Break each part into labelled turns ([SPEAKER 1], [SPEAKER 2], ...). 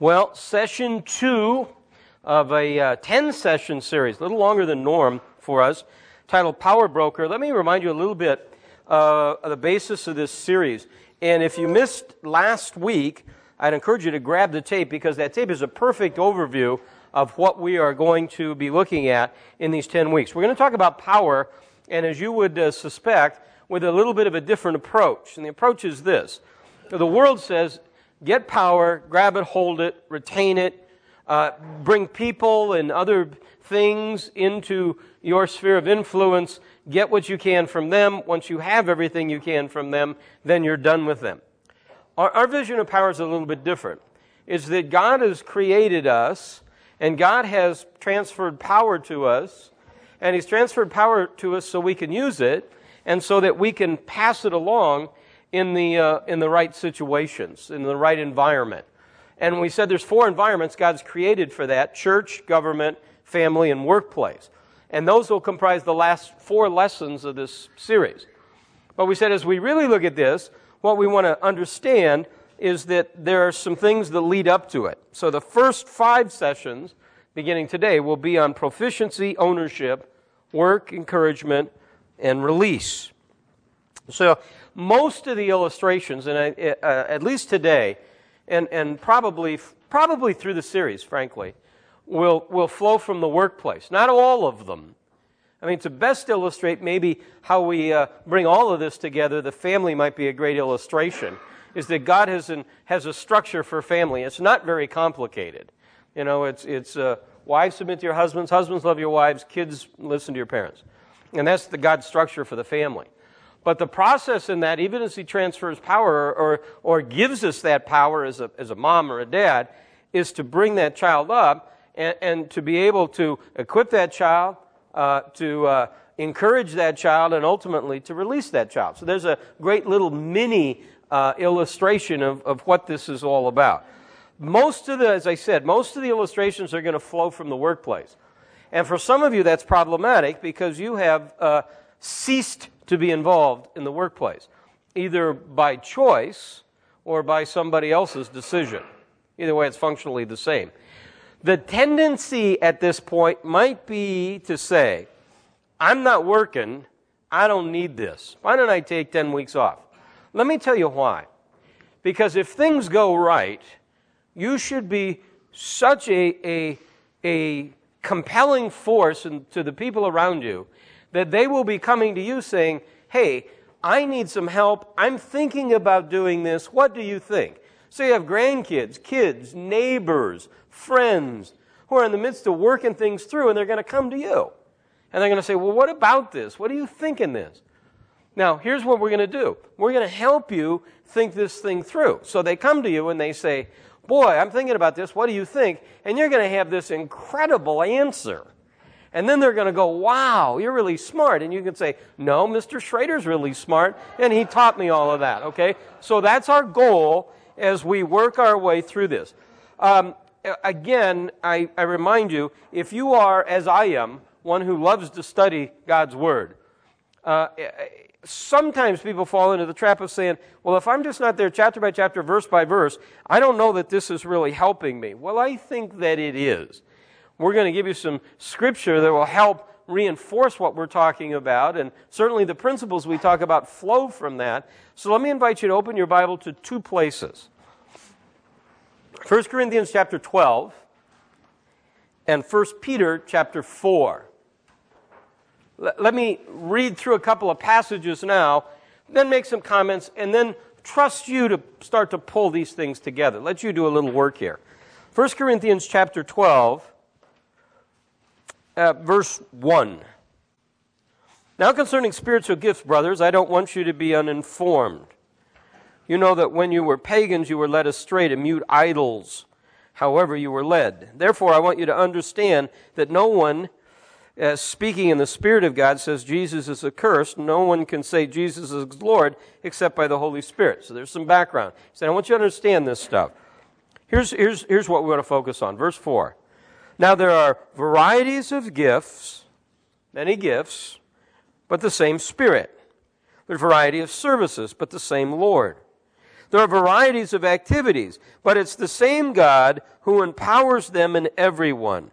[SPEAKER 1] Well, session two of a uh, 10 session series, a little longer than norm for us, titled Power Broker. Let me remind you a little bit uh, of the basis of this series. And if you missed last week, I'd encourage you to grab the tape because that tape is a perfect overview of what we are going to be looking at in these 10 weeks. We're going to talk about power, and as you would uh, suspect, with a little bit of a different approach. And the approach is this the world says get power, grab it, hold it, retain it, uh, bring people and other things into your sphere of influence, get what you can from them. Once you have everything you can from them, then you're done with them. Our, our vision of power is a little bit different. It's that God has created us, and God has transferred power to us, and He's transferred power to us so we can use it, and so that we can pass it along in the, uh, in the right situations, in the right environment. And we said there's four environments God's created for that church, government, family, and workplace. And those will comprise the last four lessons of this series. But we said as we really look at this, what we want to understand is that there are some things that lead up to it. So the first five sessions, beginning today, will be on proficiency, ownership, work, encouragement, and release. So most of the illustrations, and I, uh, at least today, and, and probably, probably through the series, frankly, will, will flow from the workplace. Not all of them. I mean, to best illustrate maybe how we uh, bring all of this together, the family might be a great illustration, is that God has, an, has a structure for family. It's not very complicated. You know, it's, it's uh, wives submit to your husbands, husbands love your wives, kids listen to your parents. And that's the God structure for the family. But the process in that, even as he transfers power or, or gives us that power as a, as a mom or a dad, is to bring that child up and, and to be able to equip that child, uh, to uh, encourage that child, and ultimately to release that child. So there's a great little mini uh, illustration of, of what this is all about. Most of the, as I said, most of the illustrations are going to flow from the workplace. And for some of you, that's problematic because you have uh, ceased to be involved in the workplace, either by choice or by somebody else's decision. Either way, it's functionally the same. The tendency at this point might be to say, I'm not working, I don't need this. Why don't I take 10 weeks off? Let me tell you why. Because if things go right, you should be such a, a, a compelling force to the people around you that they will be coming to you saying, Hey, I need some help. I'm thinking about doing this. What do you think? So you have grandkids, kids, neighbors, friends who are in the midst of working things through, and they're going to come to you. And they're going to say, Well, what about this? What do you think in this? Now, here's what we're going to do we're going to help you think this thing through. So they come to you and they say, Boy, I'm thinking about this. What do you think? And you're going to have this incredible answer. And then they're going to go, wow, you're really smart. And you can say, no, Mr. Schrader's really smart, and he taught me all of that, okay? So that's our goal as we work our way through this. Um, again, I, I remind you, if you are, as I am, one who loves to study God's Word, uh, sometimes people fall into the trap of saying, well, if I'm just not there chapter by chapter, verse by verse, I don't know that this is really helping me. Well, I think that it is. We're going to give you some scripture that will help reinforce what we're talking about, and certainly the principles we talk about flow from that. So let me invite you to open your Bible to two places 1 Corinthians chapter 12 and 1 Peter chapter 4. Let me read through a couple of passages now, then make some comments, and then trust you to start to pull these things together. Let you do a little work here. 1 Corinthians chapter 12 uh, verse 1. Now, concerning spiritual gifts, brothers, I don't want you to be uninformed. You know that when you were pagans, you were led astray to mute idols, however, you were led. Therefore, I want you to understand that no one, uh, speaking in the Spirit of God, says Jesus is accursed. No one can say Jesus is Lord except by the Holy Spirit. So there's some background. Said, I want you to understand this stuff. Here's, here's, here's what we want to focus on. Verse 4. Now, there are varieties of gifts, many gifts, but the same Spirit. There's a variety of services, but the same Lord. There are varieties of activities, but it's the same God who empowers them in everyone.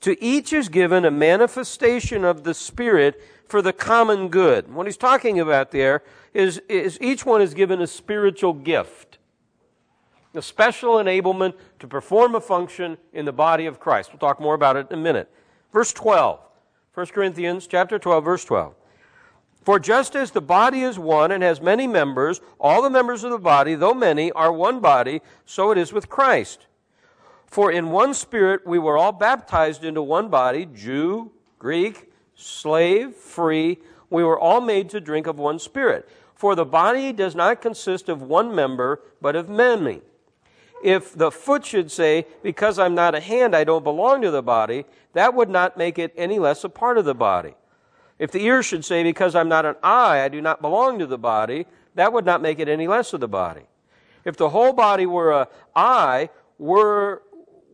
[SPEAKER 1] To each is given a manifestation of the Spirit for the common good. What he's talking about there is, is each one is given a spiritual gift, a special enablement to perform a function in the body of Christ. We'll talk more about it in a minute. Verse 12, 1 Corinthians chapter 12, verse 12. For just as the body is one and has many members, all the members of the body, though many, are one body, so it is with Christ. For in one spirit we were all baptized into one body, Jew, Greek, slave, free. We were all made to drink of one spirit. For the body does not consist of one member, but of many. If the foot should say, Because I'm not a hand, I don't belong to the body, that would not make it any less a part of the body. If the ear should say, Because I'm not an eye, I do not belong to the body, that would not make it any less of the body. If the whole body were a eye, were,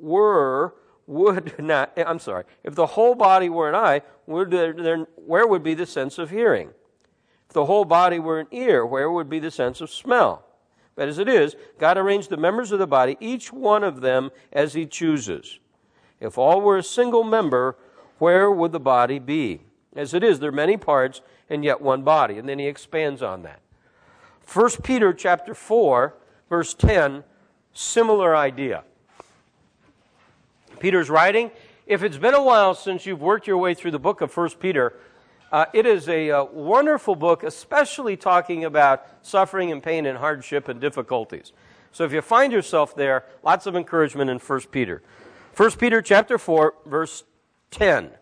[SPEAKER 1] were, would not, eh, I'm sorry, if the whole body were an eye, would there, there, where would be the sense of hearing? If the whole body were an ear, where would be the sense of smell? But as it is, God arranged the members of the body, each one of them as he chooses. If all were a single member, where would the body be? As it is, there are many parts and yet one body. And then he expands on that. 1 Peter chapter 4, verse 10, similar idea. Peter's writing, if it's been a while since you've worked your way through the book of 1 Peter, uh, it is a uh, wonderful book, especially talking about suffering and pain and hardship and difficulties. So if you find yourself there, lots of encouragement in 1 Peter. 1 Peter chapter 4, verse 10.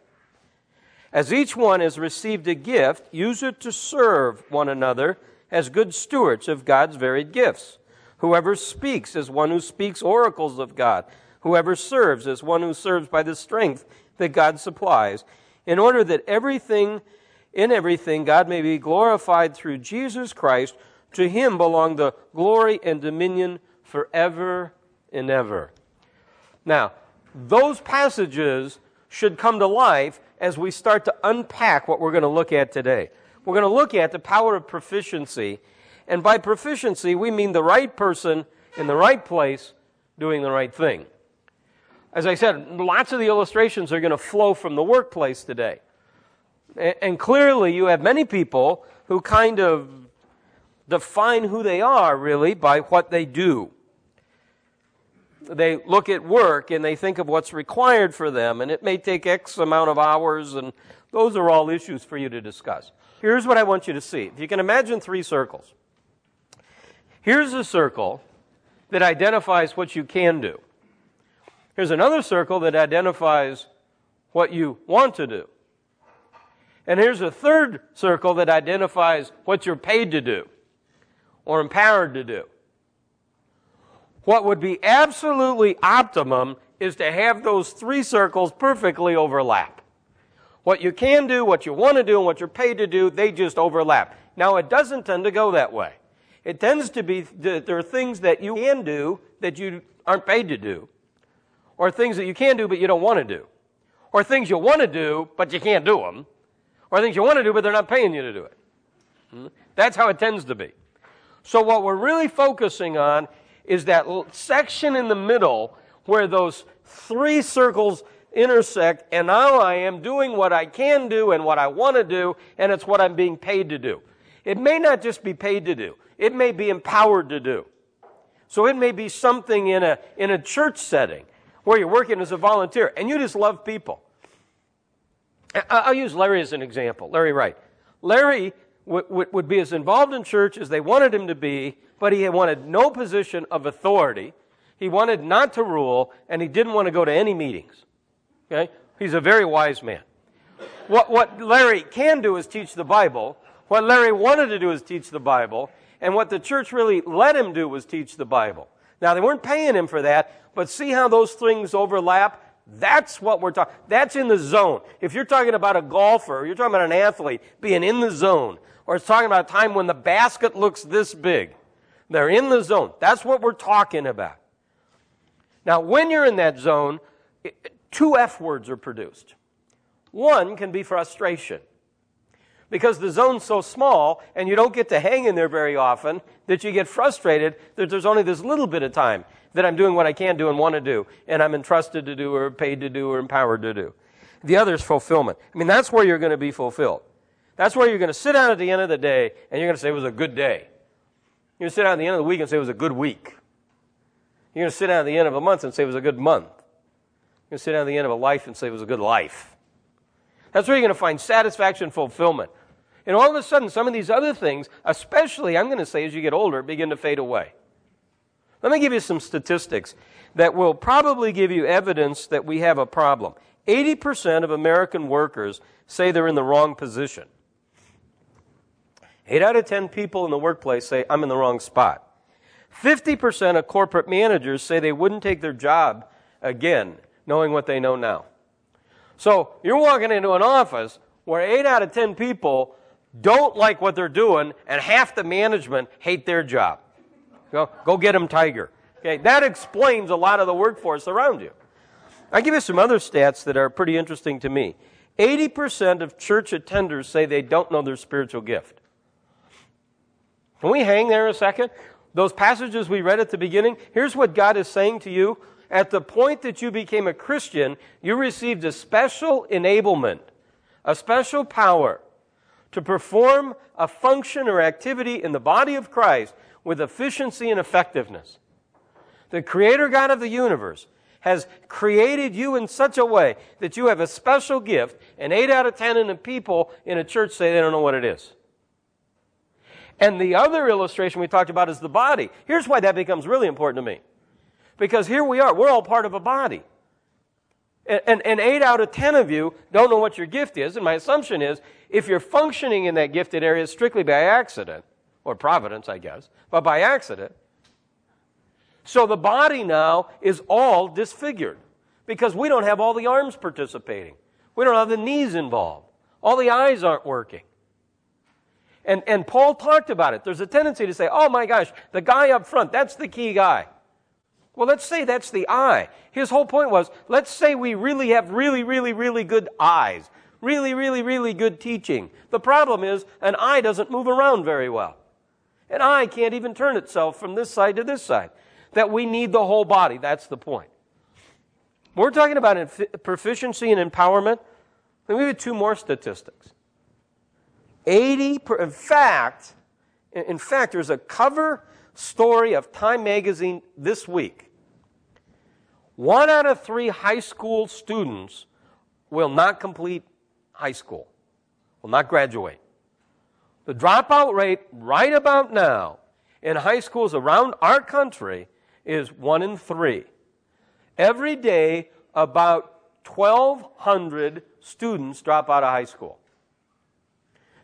[SPEAKER 1] As each one has received a gift, use it to serve one another as good stewards of God's varied gifts. Whoever speaks is one who speaks oracles of God. Whoever serves is one who serves by the strength that God supplies, in order that everything, in everything, God may be glorified through Jesus Christ. To him belong the glory and dominion forever and ever. Now, those passages should come to life as we start to unpack what we're going to look at today. We're going to look at the power of proficiency. And by proficiency, we mean the right person in the right place doing the right thing. As I said, lots of the illustrations are going to flow from the workplace today. And clearly, you have many people who kind of define who they are, really, by what they do they look at work and they think of what's required for them, and it may take X amount of hours, and those are all issues for you to discuss. Here's what I want you to see. If you can imagine three circles, here's a circle that identifies what you can do. Here's another circle that identifies what you want to do. And here's a third circle that identifies what you're paid to do or empowered to do. What would be absolutely optimum is to have those three circles perfectly overlap. What you can do, what you want to do, and what you're paid to do, they just overlap. Now, it doesn't tend to go that way. It tends to be that there are things that you can do that you aren't paid to do, or things that you can do but you don't want to do, or things you want to do but you can't do them, or things you want to do but they're not paying you to do it. Hmm? That's how it tends to be. So, what we're really focusing on is that section in the middle where those three circles intersect, and now I am doing what I can do and what I want to do, and it's what I'm being paid to do. It may not just be paid to do, it may be empowered to do. So it may be something in a, in a church setting where you're working as a volunteer and you just love people. I'll use Larry as an example, Larry Wright. Larry would, would be as involved in church as they wanted him to be, but he wanted no position of authority. He wanted not to rule, and he didn't want to go to any meetings. Okay? He's a very wise man. What, what Larry can do is teach the Bible. What Larry wanted to do is teach the Bible. And what the church really let him do was teach the Bible. Now, they weren't paying him for that, but see how those things overlap? That's what we're talking. That's in the zone. If you're talking about a golfer, you're talking about an athlete being in the zone, or it's talking about a time when the basket looks this big. They're in the zone. That's what we're talking about. Now, when you're in that zone, two F words are produced. One can be frustration. because the zone's so small and you don't get to hang in there very often that you get frustrated that there's only this little bit of time that I'm doing what I can do and want to do, and I'm entrusted to do or paid to do or empowered to do. The other is fulfillment. I mean, that's where you're going to be fulfilled. That's where you're going to sit down at the end of the day and you're going to say it was a good day. You're going to sit down at the end of the week and say it was a good week. You're going to sit down at the end of a month and say it was a good month. You're going to sit down at the end of a life and say it was a good life. That's where you're going to find satisfaction, fulfillment. And all of a sudden, some of these other things, especially, I'm going to say, as you get older, begin to fade away. Let me give you some statistics that will probably give you evidence that we have a problem. 80% of American workers say they're in the wrong position. 8 out of 10 people in the workplace say, I'm in the wrong spot. 50% of corporate managers say they wouldn't take their job again, knowing what they know now. So you're walking into an office where 8 out of 10 people don't like what they're doing, and half the management hate their job. Go, go get them, Tiger. Okay, that explains a lot of the workforce around you. I'll give you some other stats that are pretty interesting to me. 80% of church attenders say they don't know their spiritual gift. Can we hang there a second? Those passages we read at the beginning, here's what God is saying to you. At the point that you became a Christian, you received a special enablement, a special power to perform a function or activity in the body of Christ with efficiency and effectiveness. The Creator God of the universe has created you in such a way that you have a special gift, and 8 out of 10 in the people in a church say they don't know what it is. And the other illustration we talked about is the body. Here's why that becomes really important to me. Because here we are, we're all part of a body. And, and, and, eight out of ten of you don't know what your gift is, and my assumption is if you're functioning in that gifted area strictly by accident, or providence, I guess, but by accident. So the body now is all disfigured because we don't have all the arms participating. We don't have the knees involved. All the eyes aren't working. And, and Paul talked about it. There's a tendency to say, oh my gosh, the guy up front, that's the key guy. Well, let's say that's the eye. His whole point was, let's say we really have really, really, really good eyes. Really, really, really good teaching. The problem is, an eye doesn't move around very well. An eye can't even turn itself from this side to this side. That we need the whole body. That's the point. We're talking about proficiency and empowerment. Let me give you two more statistics. 80, per, in fact, in fact, there's a cover story of Time magazine this week. One out of three high school students will not complete high school, will not graduate. The dropout rate right about now in high schools around our country is one in three. Every day, about 1,200 students drop out of high school.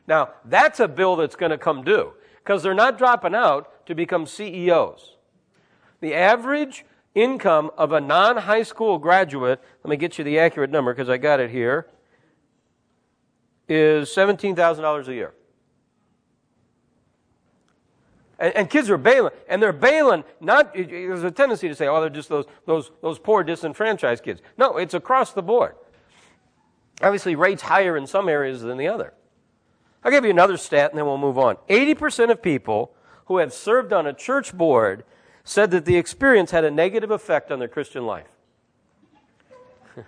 [SPEAKER 1] Now, that's a bill that's going to come due because they're not dropping out to become CEOs. The average income of a non high school graduate, let me get you the accurate number because I got it here, is $17,000 a year. And, and, kids are bailing, and they're bailing. Not there's a tendency to say, "Oh, they're just those those those poor disenfranchised kids." No, it's across the board. Obviously, rates higher in some areas than the other. I'll give you another stat, and then we'll move on. Eighty percent of people who have served on a church board said that the experience had a negative effect on their Christian life.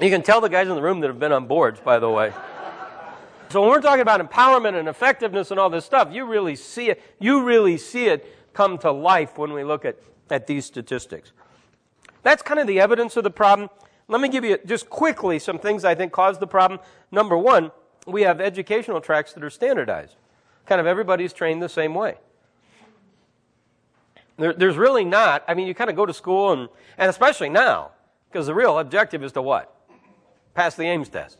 [SPEAKER 1] you can tell the guys in the room that have been on boards, by the way. So when we're talking about empowerment and effectiveness and all this stuff, you really see it. You really see it come to life when we look at, at these statistics. That's kind of the evidence of the problem. Let me give you just quickly some things I think cause the problem. Number one, we have educational tracks that are standardized. Kind of everybody's trained the same way. There, there's really not, I mean, you kind of go to school and, and especially now, because the real objective is to what? Pass the AIMS test.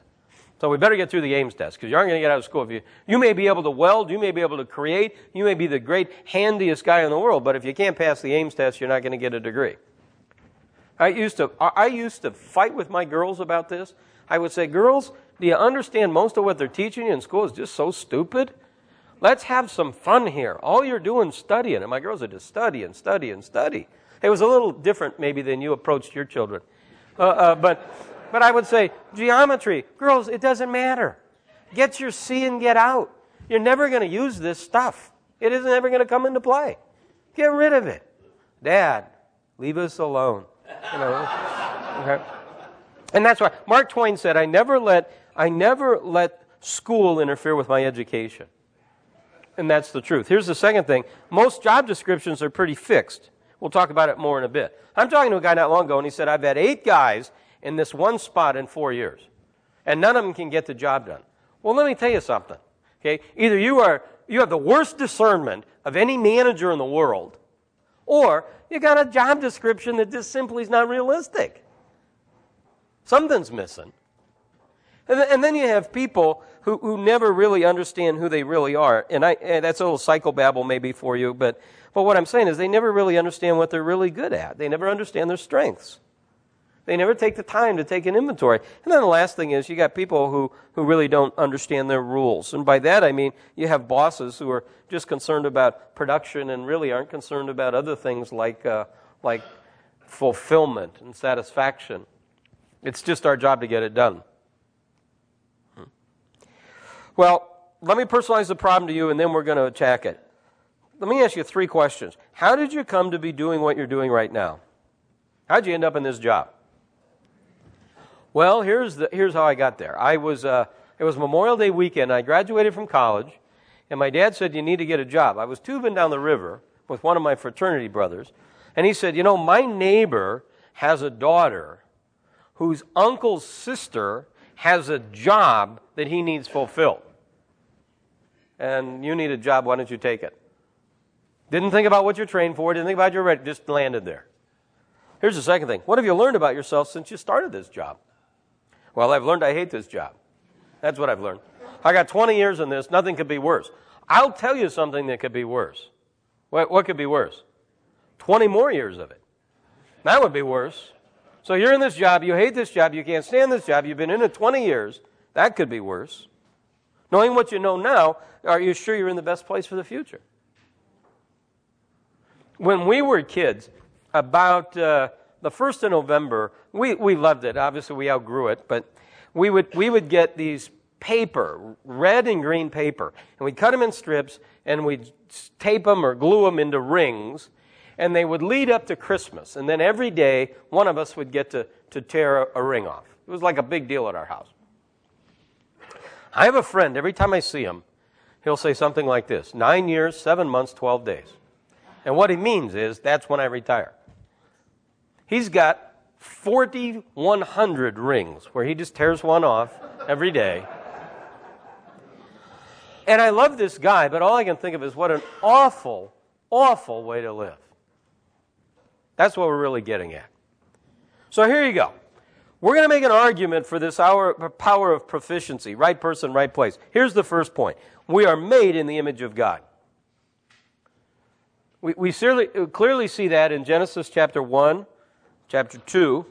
[SPEAKER 1] So we better get through the AIMS test because you aren't going to get out of school if you, you may be able to weld, you may be able to create, you may be the great handiest guy in the world, but if you can't pass the AIMS test, you're not going to get a degree. I used to, I used to fight with my girls about this. I would say, girls, do you understand most of what they're teaching you in school is just so stupid? Let's have some fun here. All you're doing is studying. And my girls are just study and study and study. It was a little different maybe than you approached your children. Uh, uh, but but I would say, geometry, girls, it doesn't matter. Get your C and get out. You're never going to use this stuff. It isn't ever going to come into play. Get rid of it. Dad, leave us alone. You know? Okay. And that's why Mark Twain said, I never let, I never let school interfere with my education. And that's the truth. Here's the second thing. Most job descriptions are pretty fixed. We'll talk about it more in a bit. I'm talking to a guy not long ago, and he said, I've had eight guys in this one spot in four years, and none of them can get the job done. Well, let me tell you something. Okay? Either you are you have the worst discernment of any manager in the world, or you got a job description that just simply is not realistic. Something's missing. And, then you have people who, who never really understand who they really are. And, I, and that's a little psychobabble maybe for you, but, but what I'm saying is they never really understand what they're really good at. They never understand their strengths. They never take the time to take an inventory. And then the last thing is you got people who, who really don't understand their rules. And by that I mean you have bosses who are just concerned about production and really aren't concerned about other things like, uh, like fulfillment and satisfaction. It's just our job to get it done. Hmm. Well, let me personalize the problem to you and then we're going to attack it. Let me ask you three questions. How did you come to be doing what you're doing right now? How'd you end up in this job? Well, here's, the, here's how I got there. I was, uh, it was Memorial Day weekend. I graduated from college, and my dad said, You need to get a job. I was tubing down the river with one of my fraternity brothers, and he said, You know, my neighbor has a daughter whose uncle's sister has a job that he needs fulfilled. And you need a job, why don't you take it? Didn't think about what you're trained for, didn't think about your ready, just landed there. Here's the second thing. What have you learned about yourself since you started this job? Well, I've learned I hate this job. That's what I've learned. I got 20 years in this. Nothing could be worse. I'll tell you something that could be worse. What, what could be worse? 20 more years of it. That would be worse. So you're in this job, you hate this job, you can't stand this job, you've been in it 20 years. That could be worse. Knowing what you know now, are you sure you're in the best place for the future? When we were kids, about uh, the 1st of November, we, we loved it. Obviously, we outgrew it, but we would, we would get these paper, red and green paper, and we'd cut them in strips and we'd tape them or glue them into rings, and they would lead up to Christmas. And then every day, one of us would get to, to tear a, a ring off. It was like a big deal at our house. I have a friend, every time I see him, he'll say something like this nine years, seven months, 12 days. And what he means is, that's when I retire. He's got 4,100 rings where he just tears one off every day. And I love this guy, but all I can think of is what an awful, awful way to live. That's what we're really getting at. So here you go. We're going to make an argument for this hour, power of proficiency, right person, right place. Here's the first point we are made in the image of God. We, we clearly see that in Genesis chapter 1 chapter 2.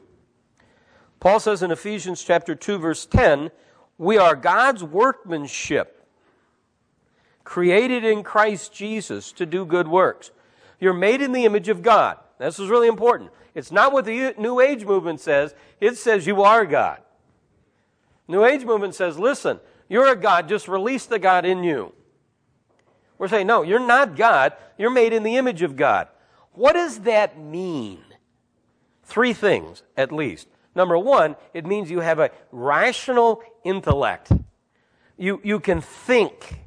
[SPEAKER 1] Paul says in Ephesians chapter 2 verse 10, we are God's workmanship, created in Christ Jesus to do good works. You're made in the image of God. This is really important. It's not what the New Age movement says. It says you are God. New Age movement says, listen, you're a God, just release the God in you. We're saying, no, you're not God. You're made in the image of God. What does that mean? Three things, at least. Number one, it means you have a rational intellect. You, you can think.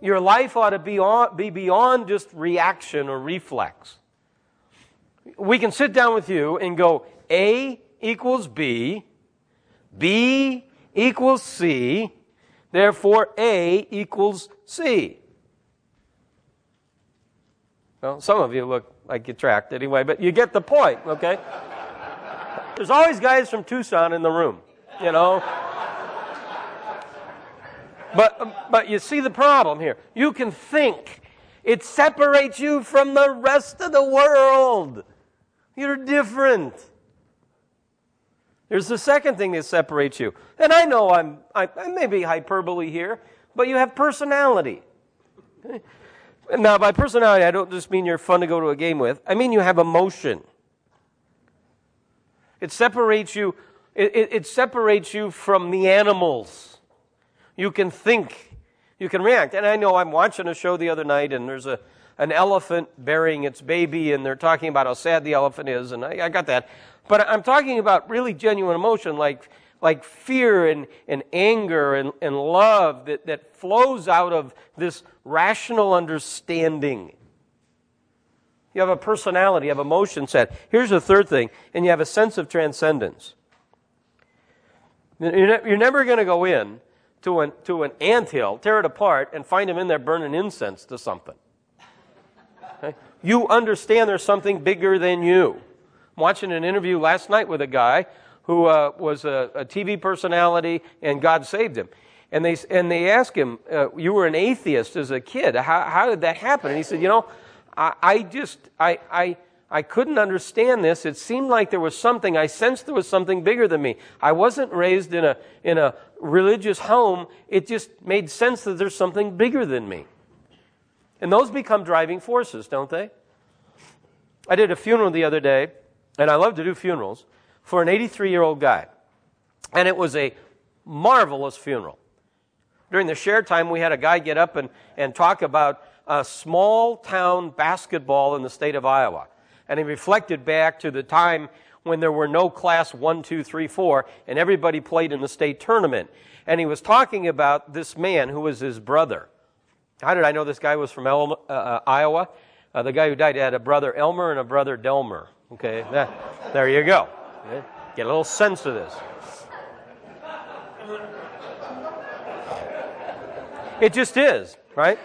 [SPEAKER 1] Your life ought to be, on, be beyond just reaction or reflex. We can sit down with you and go A equals B, B equals C, therefore A equals C. Well, some of you look like get tracked anyway, but you get the point, okay? There's always guys from Tucson in the room, you know? But, but you see the problem here. You can think. It separates you from the rest of the world. You're different. There's the second thing that separates you. And I know I'm, I, I may be hyperbole here, but you have personality. Now, by personality, I don't just mean you're fun to go to a game with. I mean you have emotion. It separates you. It, it, it separates you from the animals. You can think. You can react. And I know I'm watching a show the other night, and there's a, an elephant burying its baby, and they're talking about how sad the elephant is, and I, I got that. But I'm talking about really genuine emotion, like, like fear and, and anger and, and love that, that flows out of this rational understanding. You have a personality, you have a motion set. Here's the third thing, and you have a sense of transcendence. You're never going to go in to an, to an ant hill, tear it apart, and find them in there burning incense to something. You understand there's something bigger than you. I'm watching an interview last night with a guy who uh, was a, a, TV personality, and God saved him. And they, and they asked him, uh, You were an atheist as a kid. How, how did that happen? And he said, You know, I, I just, I, I, I couldn't understand this. It seemed like there was something, I sensed there was something bigger than me. I wasn't raised in a, in a religious home. It just made sense that there's something bigger than me. And those become driving forces, don't they? I did a funeral the other day, and I love to do funerals, for an 83 year old guy. And it was a marvelous funeral. During the share time, we had a guy get up and, and talk about a small town basketball in the state of Iowa and he reflected back to the time when there were no class one, two, three, four, and everybody played in the state tournament. And he was talking about this man who was his brother. How did I know this guy was from El- uh, uh, Iowa? Uh, the guy who died had a brother Elmer and a brother Delmer. Okay, that, there you go. Eh? Get a little sense of this. It just is, right?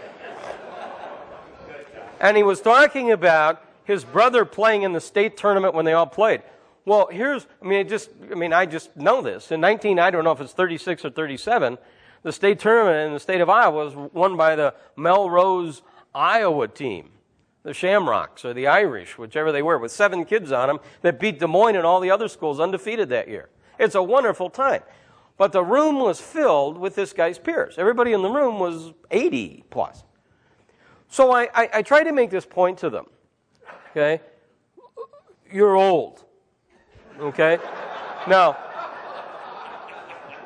[SPEAKER 1] And he was talking about his brother playing in the state tournament when they all played. Well, here's, I mean, it just, I mean, I just know this. In 19, I don't know if it's 36 or 37, the state tournament in the state of Iowa was won by the Melrose, Iowa team, the Shamrocks or the Irish, whichever they were, with seven kids on them that beat Des Moines and all the other schools undefeated that year. It's a wonderful time. But the room was filled with this guy's peers. Everybody in the room was 80 plus. So I, I, I tried to make this point to them. Okay? You're old. Okay? Now,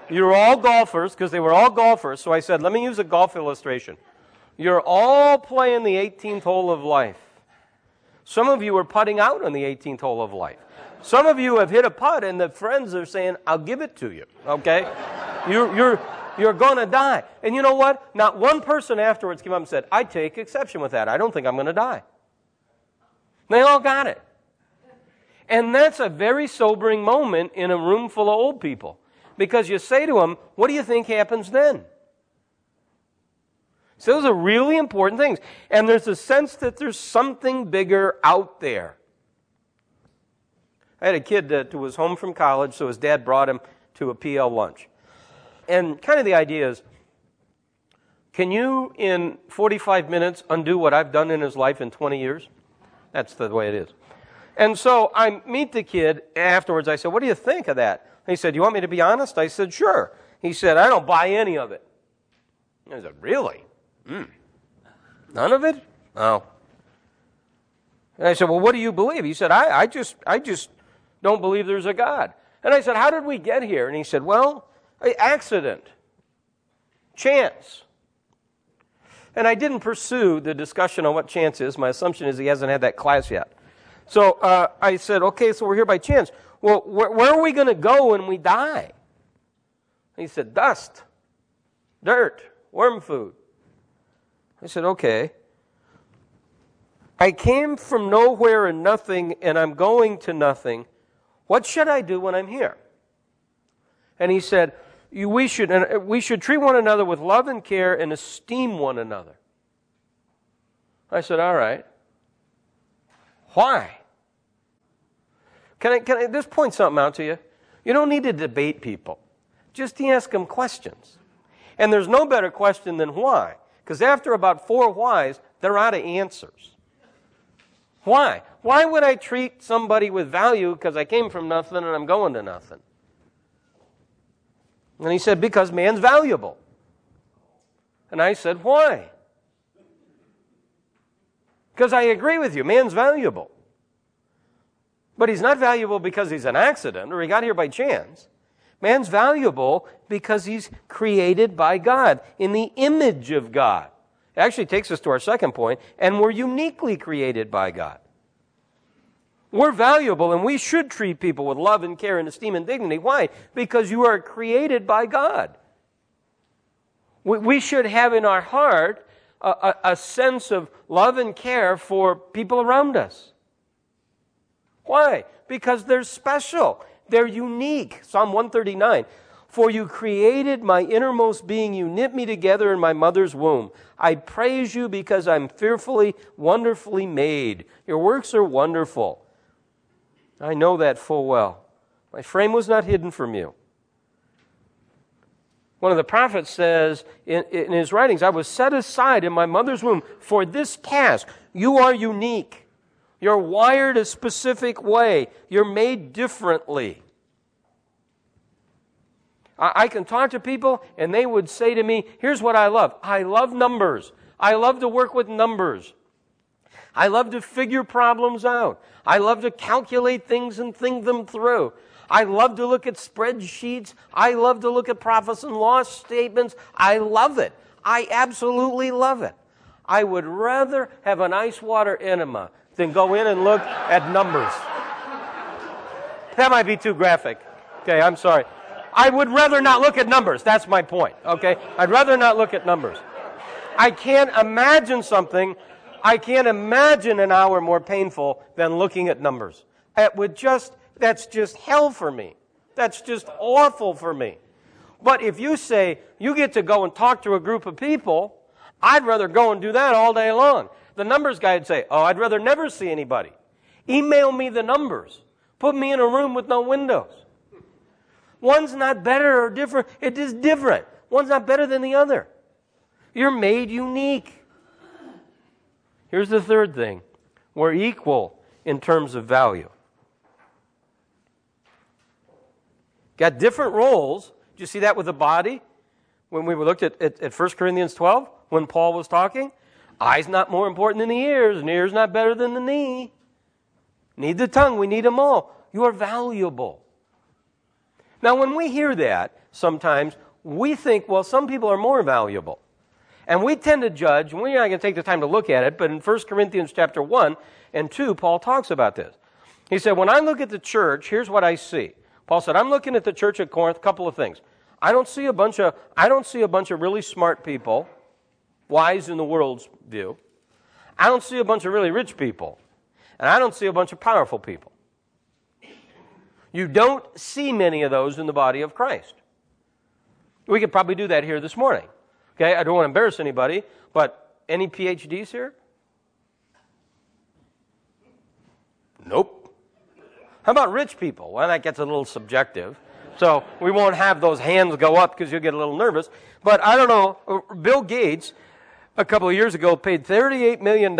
[SPEAKER 1] you're all golfers because they were all golfers. So I said, let me use a golf illustration. You're all playing the 18th hole of life. Some of you are putting out on the 18th hole of life. Some of you have hit a putt and the friends are saying, I'll give it to you. Okay? You're, you're, you're going to die. And you know what? Not one person afterwards came up and said, I take exception with that. I don't think I'm going to die. They all got it. And that's a very sobering moment in a room full of old people. Because you say to them, What do you think happens then? So those are really important things. And there's a sense that there's something bigger out there. I had a kid that was home from college, so his dad brought him to a PL lunch. And kind of the idea is can you, in 45 minutes, undo what I've done in his life in 20 years? That's the way it is. And so I meet the kid afterwards. I said, What do you think of that? He said, You want me to be honest? I said, Sure. He said, I don't buy any of it. I said, Really? Mm. None of it? Oh. And I said, Well, what do you believe? He said, I, I just I just don't believe there's a God. And I said, How did we get here? And he said, Well, accident. Chance. And I didn't pursue the discussion on what chance is. My assumption is he hasn't had that class yet. So uh, I said, okay, so we're here by chance. Well, wh- where are we going to go when we die? He said, dust, dirt, worm food. I said, okay. I came from nowhere and nothing, and I'm going to nothing. What should I do when I'm here? And he said, we should, uh, we should treat one another with love and care and esteem one another. I said, All right. Why? Can I, can I just point something out to you? You don't need to debate people, just to ask them questions. And there's no better question than why. Because after about four whys, they're out of answers. Why? Why would I treat somebody with value because I came from nothing and I'm going to nothing? And he said, Because man's valuable. And I said, Why? Because I agree with you, man's valuable. But he's not valuable because he's an accident or he got here by chance. Man's valuable because he's created by God in the image of God. It actually takes us to our second point, and we're uniquely created by God. We're valuable and we should treat people with love and care and esteem and dignity. Why? Because you are created by God. We should have in our heart a, a, a sense of love and care for people around us. Why? Because they're special. They're unique. Psalm 139. For you created my innermost being. You knit me together in my mother's womb. I praise you because I'm fearfully, wonderfully made. Your works are wonderful. I know that full well. My frame was not hidden from you. One of the prophets says in, in, his writings, I was set aside in my mother's womb for this task. You are unique. You're wired a specific way. You're made differently. I, can talk to people and they would say to me, Here's what I love I love numbers. I love to work with numbers. I love to figure problems out. I love to calculate things and think them through. I love to look at spreadsheets. I love to look at profits and loss statements. I love it. I absolutely love it. I would rather have an ice water enema than go in and look at numbers. That might be too graphic. Okay, I'm sorry. I would rather not look at numbers. That's my point. Okay? I'd rather not look at numbers. I can't imagine something I can't imagine an hour more painful than looking at numbers. That would just, that's just hell for me. That's just awful for me. But if you say you get to go and talk to a group of people, I'd rather go and do that all day long. The numbers guy would say, Oh, I'd rather never see anybody. Email me the numbers. Put me in a room with no windows. One's not better or different. It is different. One's not better than the other. You're made unique. Here's the third thing we're equal in terms of value. Got different roles. Do you see that with the body? When we looked at, at, at 1 Corinthians 12, when Paul was talking, eye's not more important than the ears, and ear's not better than the knee. Need the tongue, we need them all. You are valuable. Now, when we hear that, sometimes we think, well, some people are more valuable. And we tend to judge, and we're not going to take the time to look at it, but in 1 Corinthians chapter 1 and 2, Paul talks about this. He said, When I look at the church, here's what I see. Paul said, I'm looking at the church at Corinth, a couple of things. I don't see a bunch of I don't see a bunch of really smart people, wise in the world's view. I don't see a bunch of really rich people. And I don't see a bunch of powerful people. You don't see many of those in the body of Christ. We could probably do that here this morning. Okay, I don't want to embarrass anybody, but any PhDs here? Nope. How about rich people? Well, that gets a little subjective. So we won't have those hands go up because you'll get a little nervous. But I don't know. Uh, Bill Gates, a couple of years ago, paid $38 million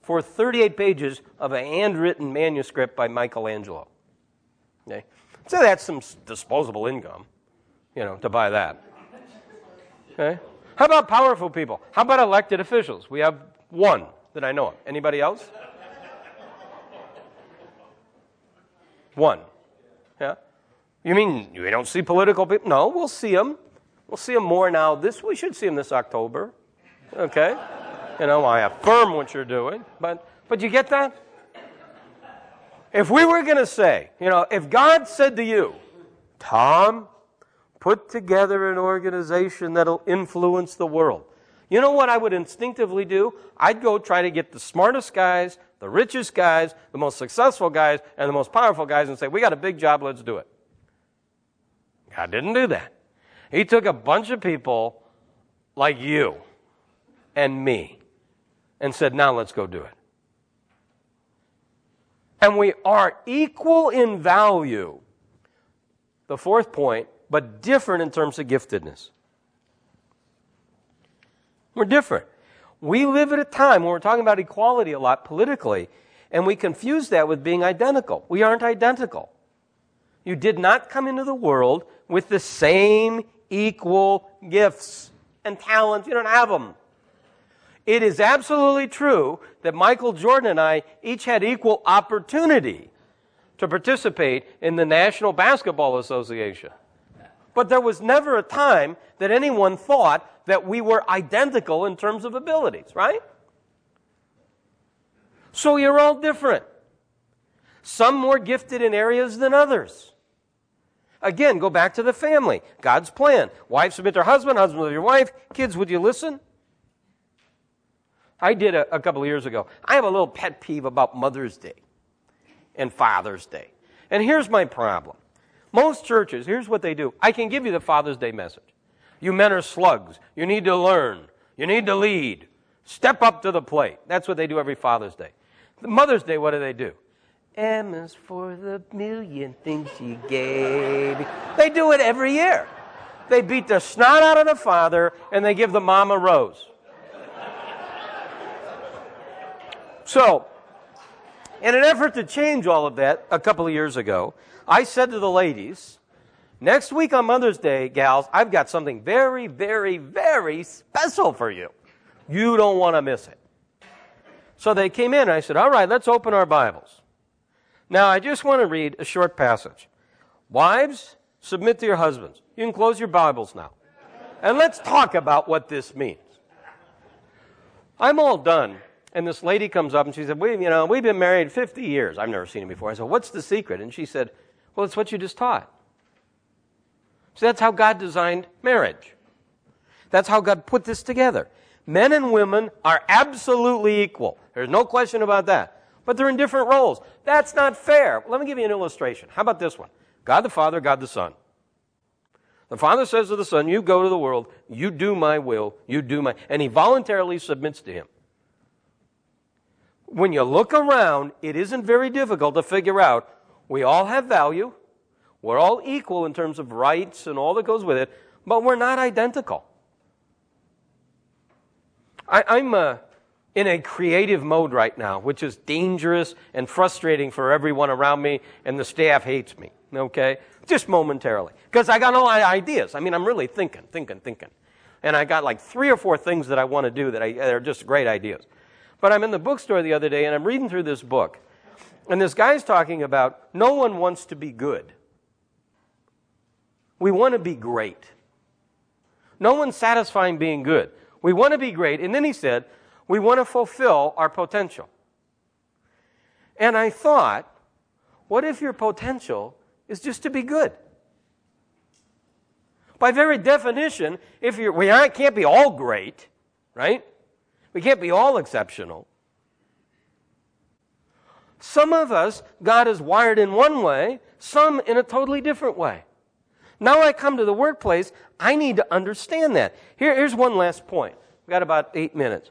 [SPEAKER 1] for 38 pages of a handwritten manuscript by Michelangelo. Okay? So that's some disposable income, you know, to buy that. Okay? How about powerful people? How about elected officials? We have one that I know of. Anybody else? One. Yeah? You mean we don't see political people? No, we'll see them. We'll see them more now. This we should see them this October. Okay? You know, I affirm what you're doing, but but you get that? If we were going to say, you know, if God said to you, Tom, put together an organization that'll influence the world. You know what I would instinctively do? I'd go try to get the smartest guys, the richest guys, the most successful guys, and the most powerful guys and say, We got a big job, let's do it. God didn't do that. He took a bunch of people like you and me and said, Now let's go do it. And we are equal in value. The fourth point but different in terms of giftedness. We're different. We live at a time when we're talking about equality a lot politically, and we confuse that with being identical. We aren't identical. You did not come into the world with the same equal gifts and talents. You don't have them. It is absolutely true that Michael Jordan and I each had equal opportunity to participate in the National Basketball Association. but there was never a time that anyone thought that we were identical in terms of abilities, right? So you're all different. Some more gifted in areas than others. Again, go back to the family. God's plan. Wife submit to her husband, husband with your wife. Kids, would you listen? I did a, a couple of years ago. I have a little pet peeve about Mother's Day and Father's Day. And here's my problem. Most churches, here's what they do. I can give you the Father's Day message. You men are slugs. You need to learn. You need to lead. Step up to the plate. That's what they do every Father's Day. The Mother's Day, what do they do? Emma's for the million things she gave. They do it every year. They beat the snot out of the father and they give the mom a rose. So, in an effort to change all of that a couple of years ago, I said to the ladies, next week on Mother's Day, gals, I've got something very, very, very special for you. You don't want to miss it. So they came in and I said, all right, let's open our Bibles. Now, I just want to read a short passage. Wives, submit to your husbands. You can close your Bibles now. And let's talk about what this means. I'm all done and this lady comes up and she said, we, you know, we've been married 50 years. I've never seen him before. I said, what's the secret? And she said, well, it's what you just taught. So that's how God designed marriage. That's how God put this together. Men and women are absolutely equal. There's no question about that. But they're in different roles. That's not fair. Let me give you an illustration. How about this one? God the Father, God the Son. The Father says to the Son, You go to the world, you do my will, you do my. And he voluntarily submits to him when you look around, it isn't very difficult to figure out we all have value, we're all equal in terms of rights and all that goes with it, but we're not identical. I, am uh, in a creative mode right now, which is dangerous and frustrating for everyone around me, and the staff hates me, okay? Just momentarily. Because I got no ideas. I mean, I'm really thinking, thinking, thinking. And I got like three or four things that I want to do that, I, that are just great ideas. But I'm in the bookstore the other day and I'm reading through this book. And this guy's talking about no one wants to be good. We want to be great. No one's satisfying being good. We want to be great. And then he said, we want to fulfill our potential. And I thought, what if your potential is just to be good? By very definition, if you're, we can't be all great, right? We can't be all exceptional. Some of us, God is wired in one way, some in a totally different way. Now I come to the workplace, I need to understand that. Here, here's one last point. We've got about eight minutes.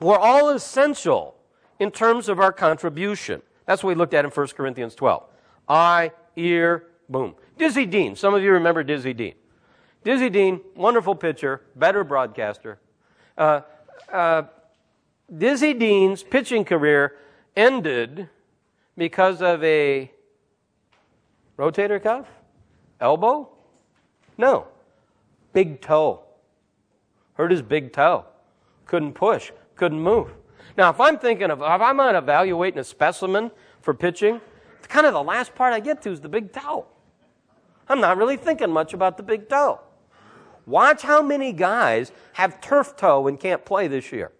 [SPEAKER 1] We're all essential in terms of our contribution. That's what we looked at in 1 Corinthians 12. Eye, ear, boom. Dizzy Dean. Some of you remember Dizzy Dean. Dizzy Dean, wonderful pitcher, better broadcaster. Uh, uh, Dizzy Dean's pitching career ended because of a rotator cuff? Elbow? No. Big toe. Hurt his big toe. Couldn't push. Couldn't move. Now, if I'm thinking of, if I'm evaluating a specimen for pitching, kind of the last part I get to is the big toe. I'm not really thinking much about the big toe. Watch how many guys have turf toe and can't play this year.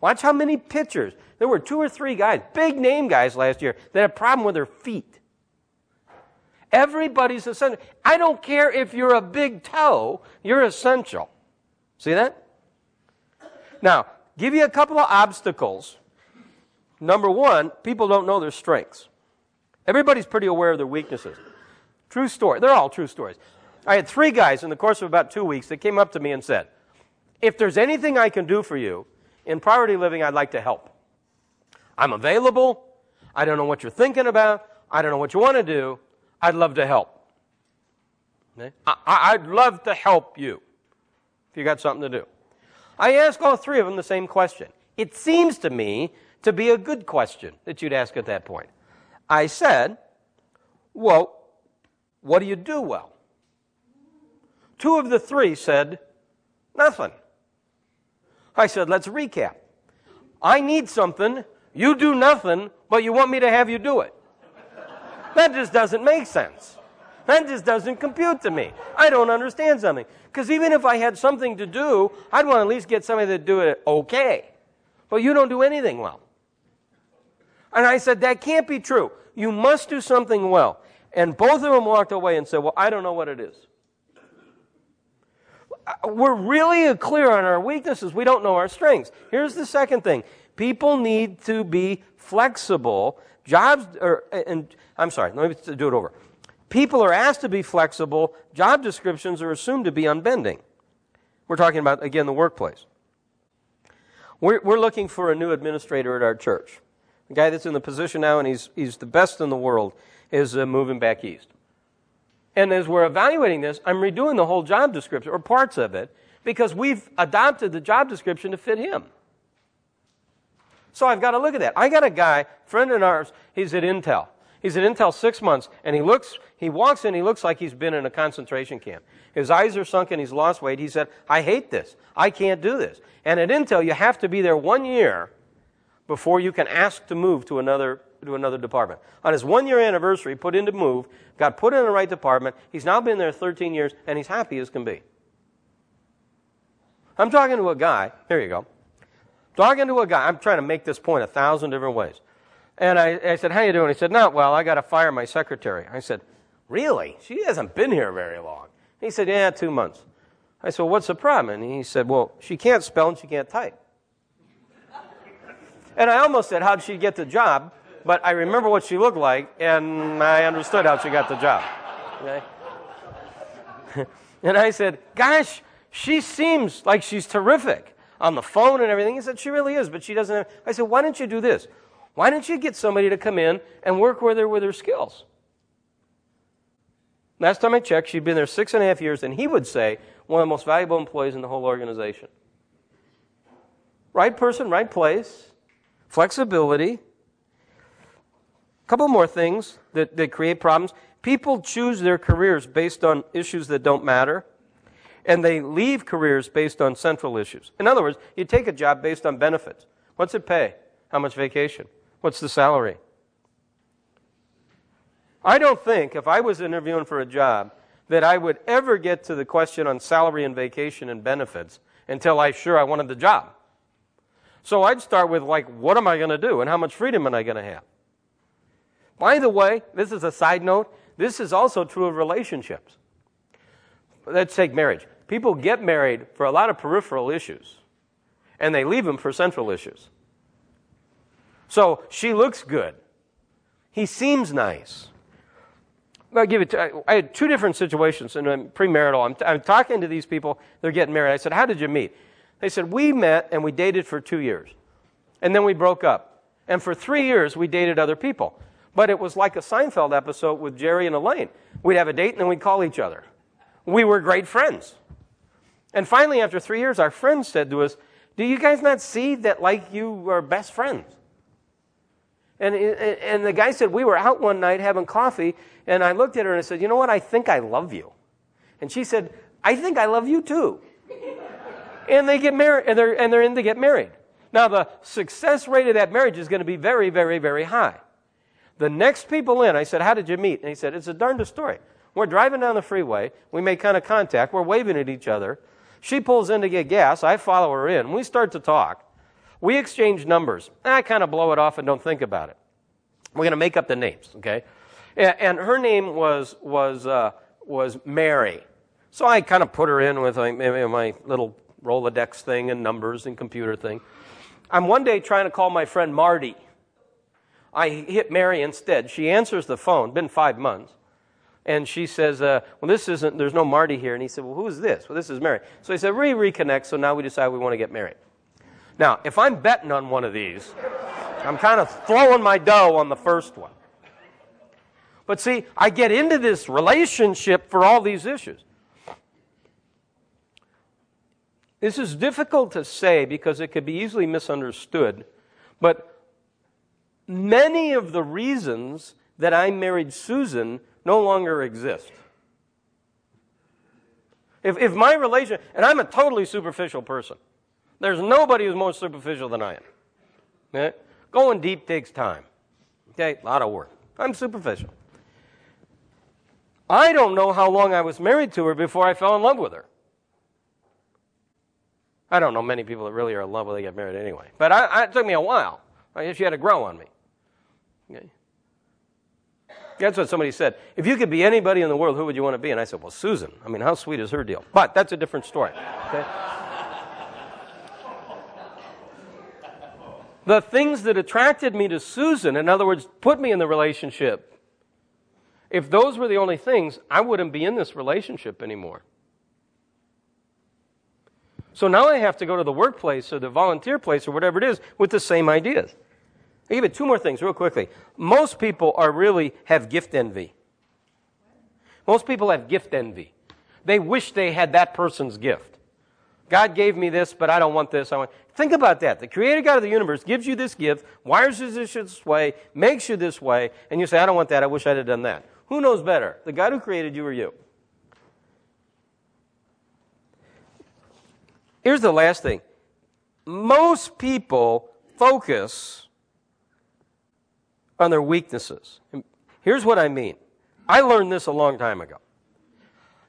[SPEAKER 1] Watch how many pitchers. There were two or three guys, big name guys last year, that had a problem with their feet. Everybody's essential. I don't care if you're a big toe, you're essential. See that? Now, give you a couple of obstacles. Number one, people don't know their strengths. Everybody's pretty aware of their weaknesses. True story. They're all true stories. I had three guys in the course of about two weeks that came up to me and said, If there's anything I can do for you in priority living, I'd like to help. I'm available. I don't know what you're thinking about. I don't know what you want to do. I'd love to help. Okay? I, would love to help you if you got something to do. I asked all three of them the same question. It seems to me to be a good question that you'd ask at that point. I said, Well, what do you do well? Two of the three said, nothing. I said, let's recap. I need something, you do nothing, but you want me to have you do it. That just doesn't make sense. That just doesn't compute to me. I don't understand something. Because even if I had something to do, I'd want to at least get somebody to do it okay. But you don't do anything well. And I said, that can't be true. You must do something well. And both of them walked away and said, well, I don't know what it is. We're really clear on our weaknesses. We don't know our strengths. Here's the second thing. People need to be flexible. Jobs, or, and I'm sorry, let me do it over. People are asked to be flexible. Job descriptions are assumed to be unbending. We're talking about, again, the workplace. We're, we're looking for a new administrator at our church. The guy that's in the position now, and he's, he's the best in the world, is uh, moving back east. And as we're evaluating this, I'm redoing the whole job description, or parts of it, because we've adopted the job description to fit him. So I've got to look at that. I got a guy, friend of ours, he's at Intel. He's at Intel six months, and he looks, he walks in, he looks like he's been in a concentration camp. His eyes are sunken, he's lost weight. He said, I hate this. I can't do this. And at Intel, you have to be there one year before you can ask to move to another, to another department. On his one year anniversary, put in to move, got put in the right department. He's now been there 13 years, and he's happy as can be. I'm talking to a guy, here you go. Talking to a guy, I'm trying to make this point a thousand different ways. And I, I said, How you doing? He said, Not well. I got to fire my secretary. I said, Really? She hasn't been here very long. He said, Yeah, two months. I said, well, What's the problem? And he said, Well, she can't spell and she can't type. and I almost said, How'd she get the job? But I remember what she looked like, and I understood how she got the job. Okay? and I said, Gosh, she seems like she's terrific on the phone and everything. He said, She really is, but she doesn't have. I said, Why don't you do this? Why don't you get somebody to come in and work with her with her skills? Last time I checked, she'd been there six and a half years, and he would say one of the most valuable employees in the whole organization. Right person, right place, flexibility. Couple more things that, that create problems. People choose their careers based on issues that don't matter, and they leave careers based on central issues. In other words, you take a job based on benefits. What's it pay? How much vacation? What's the salary? I don't think if I was interviewing for a job that I would ever get to the question on salary and vacation and benefits until I sure I wanted the job. So I'd start with like, what am I going to do and how much freedom am I going to have? By the way, this is a side note. This is also true of relationships. Let's take marriage. People get married for a lot of peripheral issues, and they leave them for central issues. So she looks good. He seems nice. I'll give it. To, I had two different situations in premarital. I'm, I'm talking to these people. They're getting married. I said, "How did you meet?" They said, "We met and we dated for two years, and then we broke up. And for three years we dated other people. But it was like a Seinfeld episode with Jerry and Elaine. We'd have a date and then we'd call each other. We were great friends. And finally, after three years, our friend said to us, "Do you guys not see that like you are best friends?" And, and the guy said, We were out one night having coffee, and I looked at her and I said, You know what? I think I love you. And she said, I think I love you too. and they get married, and they're, and they're in to get married. Now, the success rate of that marriage is going to be very, very, very high. The next people in, I said, How did you meet? And he said, It's a darndest story. We're driving down the freeway. We make kind of contact. We're waving at each other. She pulls in to get gas. I follow her in. We start to talk. We exchange numbers. I kind of blow it off and don't think about it. We're going to make up the names, okay? And her name was, was, uh, was Mary. So I kind of put her in with my, my little Rolodex thing and numbers and computer thing. I'm one day trying to call my friend Marty. I hit Mary instead. She answers the phone, been five months. And she says, uh, Well, this isn't, there's no Marty here. And he said, Well, who is this? Well, this is Mary. So he said, We reconnect, so now we decide we want to get married. Now, if I'm betting on one of these, I'm kind of throwing my dough on the first one. But see, I get into this relationship for all these issues. This is difficult to say because it could be easily misunderstood, but many of the reasons that I married Susan no longer exist. If, if my relation, and I'm a totally superficial person, there's nobody who's more superficial than I am. Okay? Going deep takes time. Okay? A lot of work. I'm superficial. I don't know how long I was married to her before I fell in love with her. I don't know many people that really are in love when they get married anyway. But I, I, it took me a while. I guess she had to grow on me. Okay. That's what somebody said. If you could be anybody in the world, who would you want to be? And I said, well, Susan. I mean, how sweet is her deal? But that's a different story. Okay? the things that attracted me to Susan, in other words, put me in the relationship, if those were the only things, I wouldn't be in this relationship anymore. So now I have to go to the workplace or the volunteer place or whatever it is with the same ideas. I'll give you two more things real quickly. Most people are really have gift envy. Most people have gift envy. They wish they had that person's gift. God gave me this, but I don't want this. I want. Think about that. The creator God of the universe gives you this gift, wires you this way, makes you this way, and you say, I don't want that. I wish I'd have done that. Who knows better? The God who created you or you? Here's the last thing most people focus on their weaknesses. Here's what I mean I learned this a long time ago.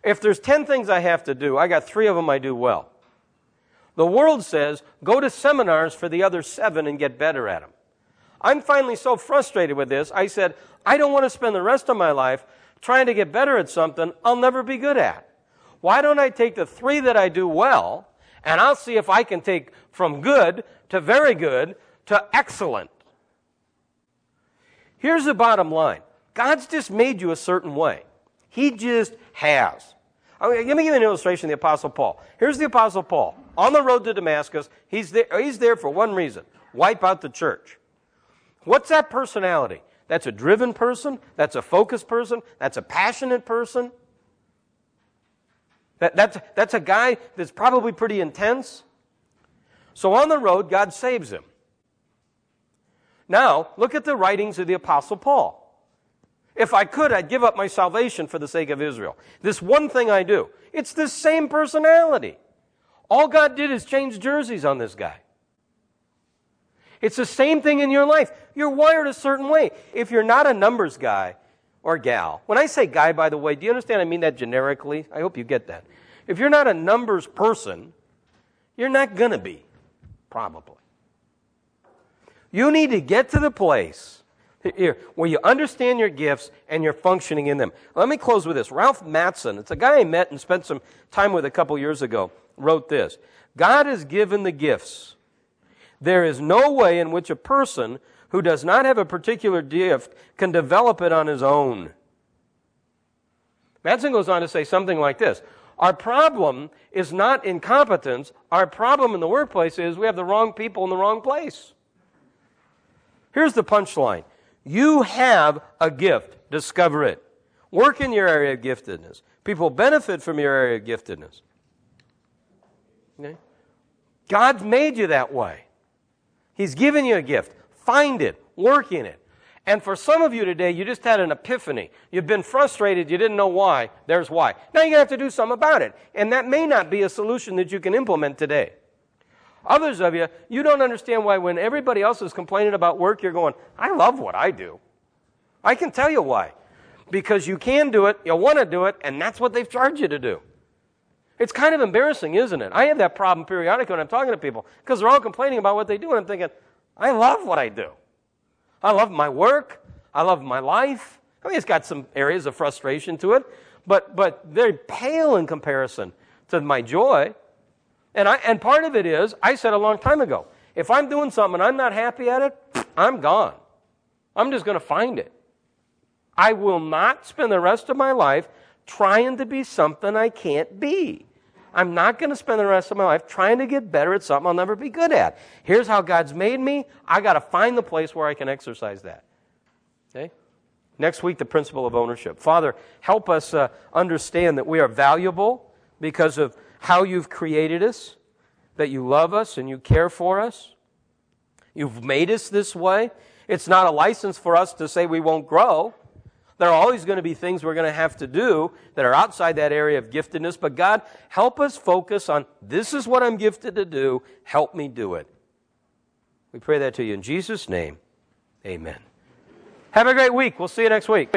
[SPEAKER 1] If there's 10 things I have to do, I got three of them I do well. The world says go to seminars for the other seven and get better at them. I'm finally so frustrated with this, I said, I don't want to spend the rest of my life trying to get better at something I'll never be good at. Why don't I take the three that I do well and I'll see if I can take from good to very good to excellent. Here's the bottom line God's just made you a certain way. He just has. I mean, let me give you an illustration of the Apostle Paul. Here's the Apostle Paul on the road to Damascus. He's there, he's there for one reason wipe out the church. What's that personality? That's a driven person. That's a focused person. That's a passionate person. That, that's, that's a guy that's probably pretty intense. So on the road, God saves him. Now, look at the writings of the Apostle Paul. If I could, I'd give up my salvation for the sake of Israel. This one thing I do. It's the same personality. All God did is change jerseys on this guy. It's the same thing in your life. You're wired a certain way. If you're not a numbers guy, or gal. When I say guy, by the way, do you understand I mean that generically? I hope you get that. If you're not a numbers person, you're not going to be, probably. You need to get to the place here, where you understand your gifts and you're functioning in them. Let me close with this. Ralph Mattson, it's a guy I met and spent some time with a couple years ago, wrote this God has given the gifts. There is no way in which a person who does not have a particular gift can develop it on his own. Mattson goes on to say something like this Our problem is not incompetence, our problem in the workplace is we have the wrong people in the wrong place. Here's the punchline You have a gift, discover it. Work in your area of giftedness. People benefit from your area of giftedness. Okay? God's made you that way. He's given you a gift. Find it, work in it. And for some of you today, you just had an epiphany. You've been frustrated, you didn't know why. There's why. Now to have to do something about it. And that may not be a solution that you can implement today. Others of you, you don't understand why when everybody else is complaining about work, you're going, I love what I do. I can tell you why. Because you can do it, you want to do it, and that's what they've charged you to do. It's kind of embarrassing, isn't it? I have that problem periodically when I'm talking to people because they're all complaining about what they do, and I'm thinking, I love what I do. I love my work. I love my life. I mean, it's got some areas of frustration to it, but, but they're pale in comparison to my joy. And, I, and part of it is, I said a long time ago, if I'm doing something and I'm not happy at it, I'm gone. I'm just going to find it. I will not spend the rest of my life trying to be something I can't be. I'm not going to spend the rest of my life trying to get better at something I'll never be good at. Here's how God's made me. I got to find the place where I can exercise that. Okay? Next week, the principle of ownership. Father, help us uh, understand that we are valuable because of how you've created us, that you love us and you care for us. You've made us this way. It's not a license for us to say we won't grow. There are always going to be things we're going to have to do that are outside that area of giftedness, but God, help us focus on this is what I'm gifted to do. Help me do it. We pray that to you in Jesus' name. Amen. Have a great week. We'll see you next week.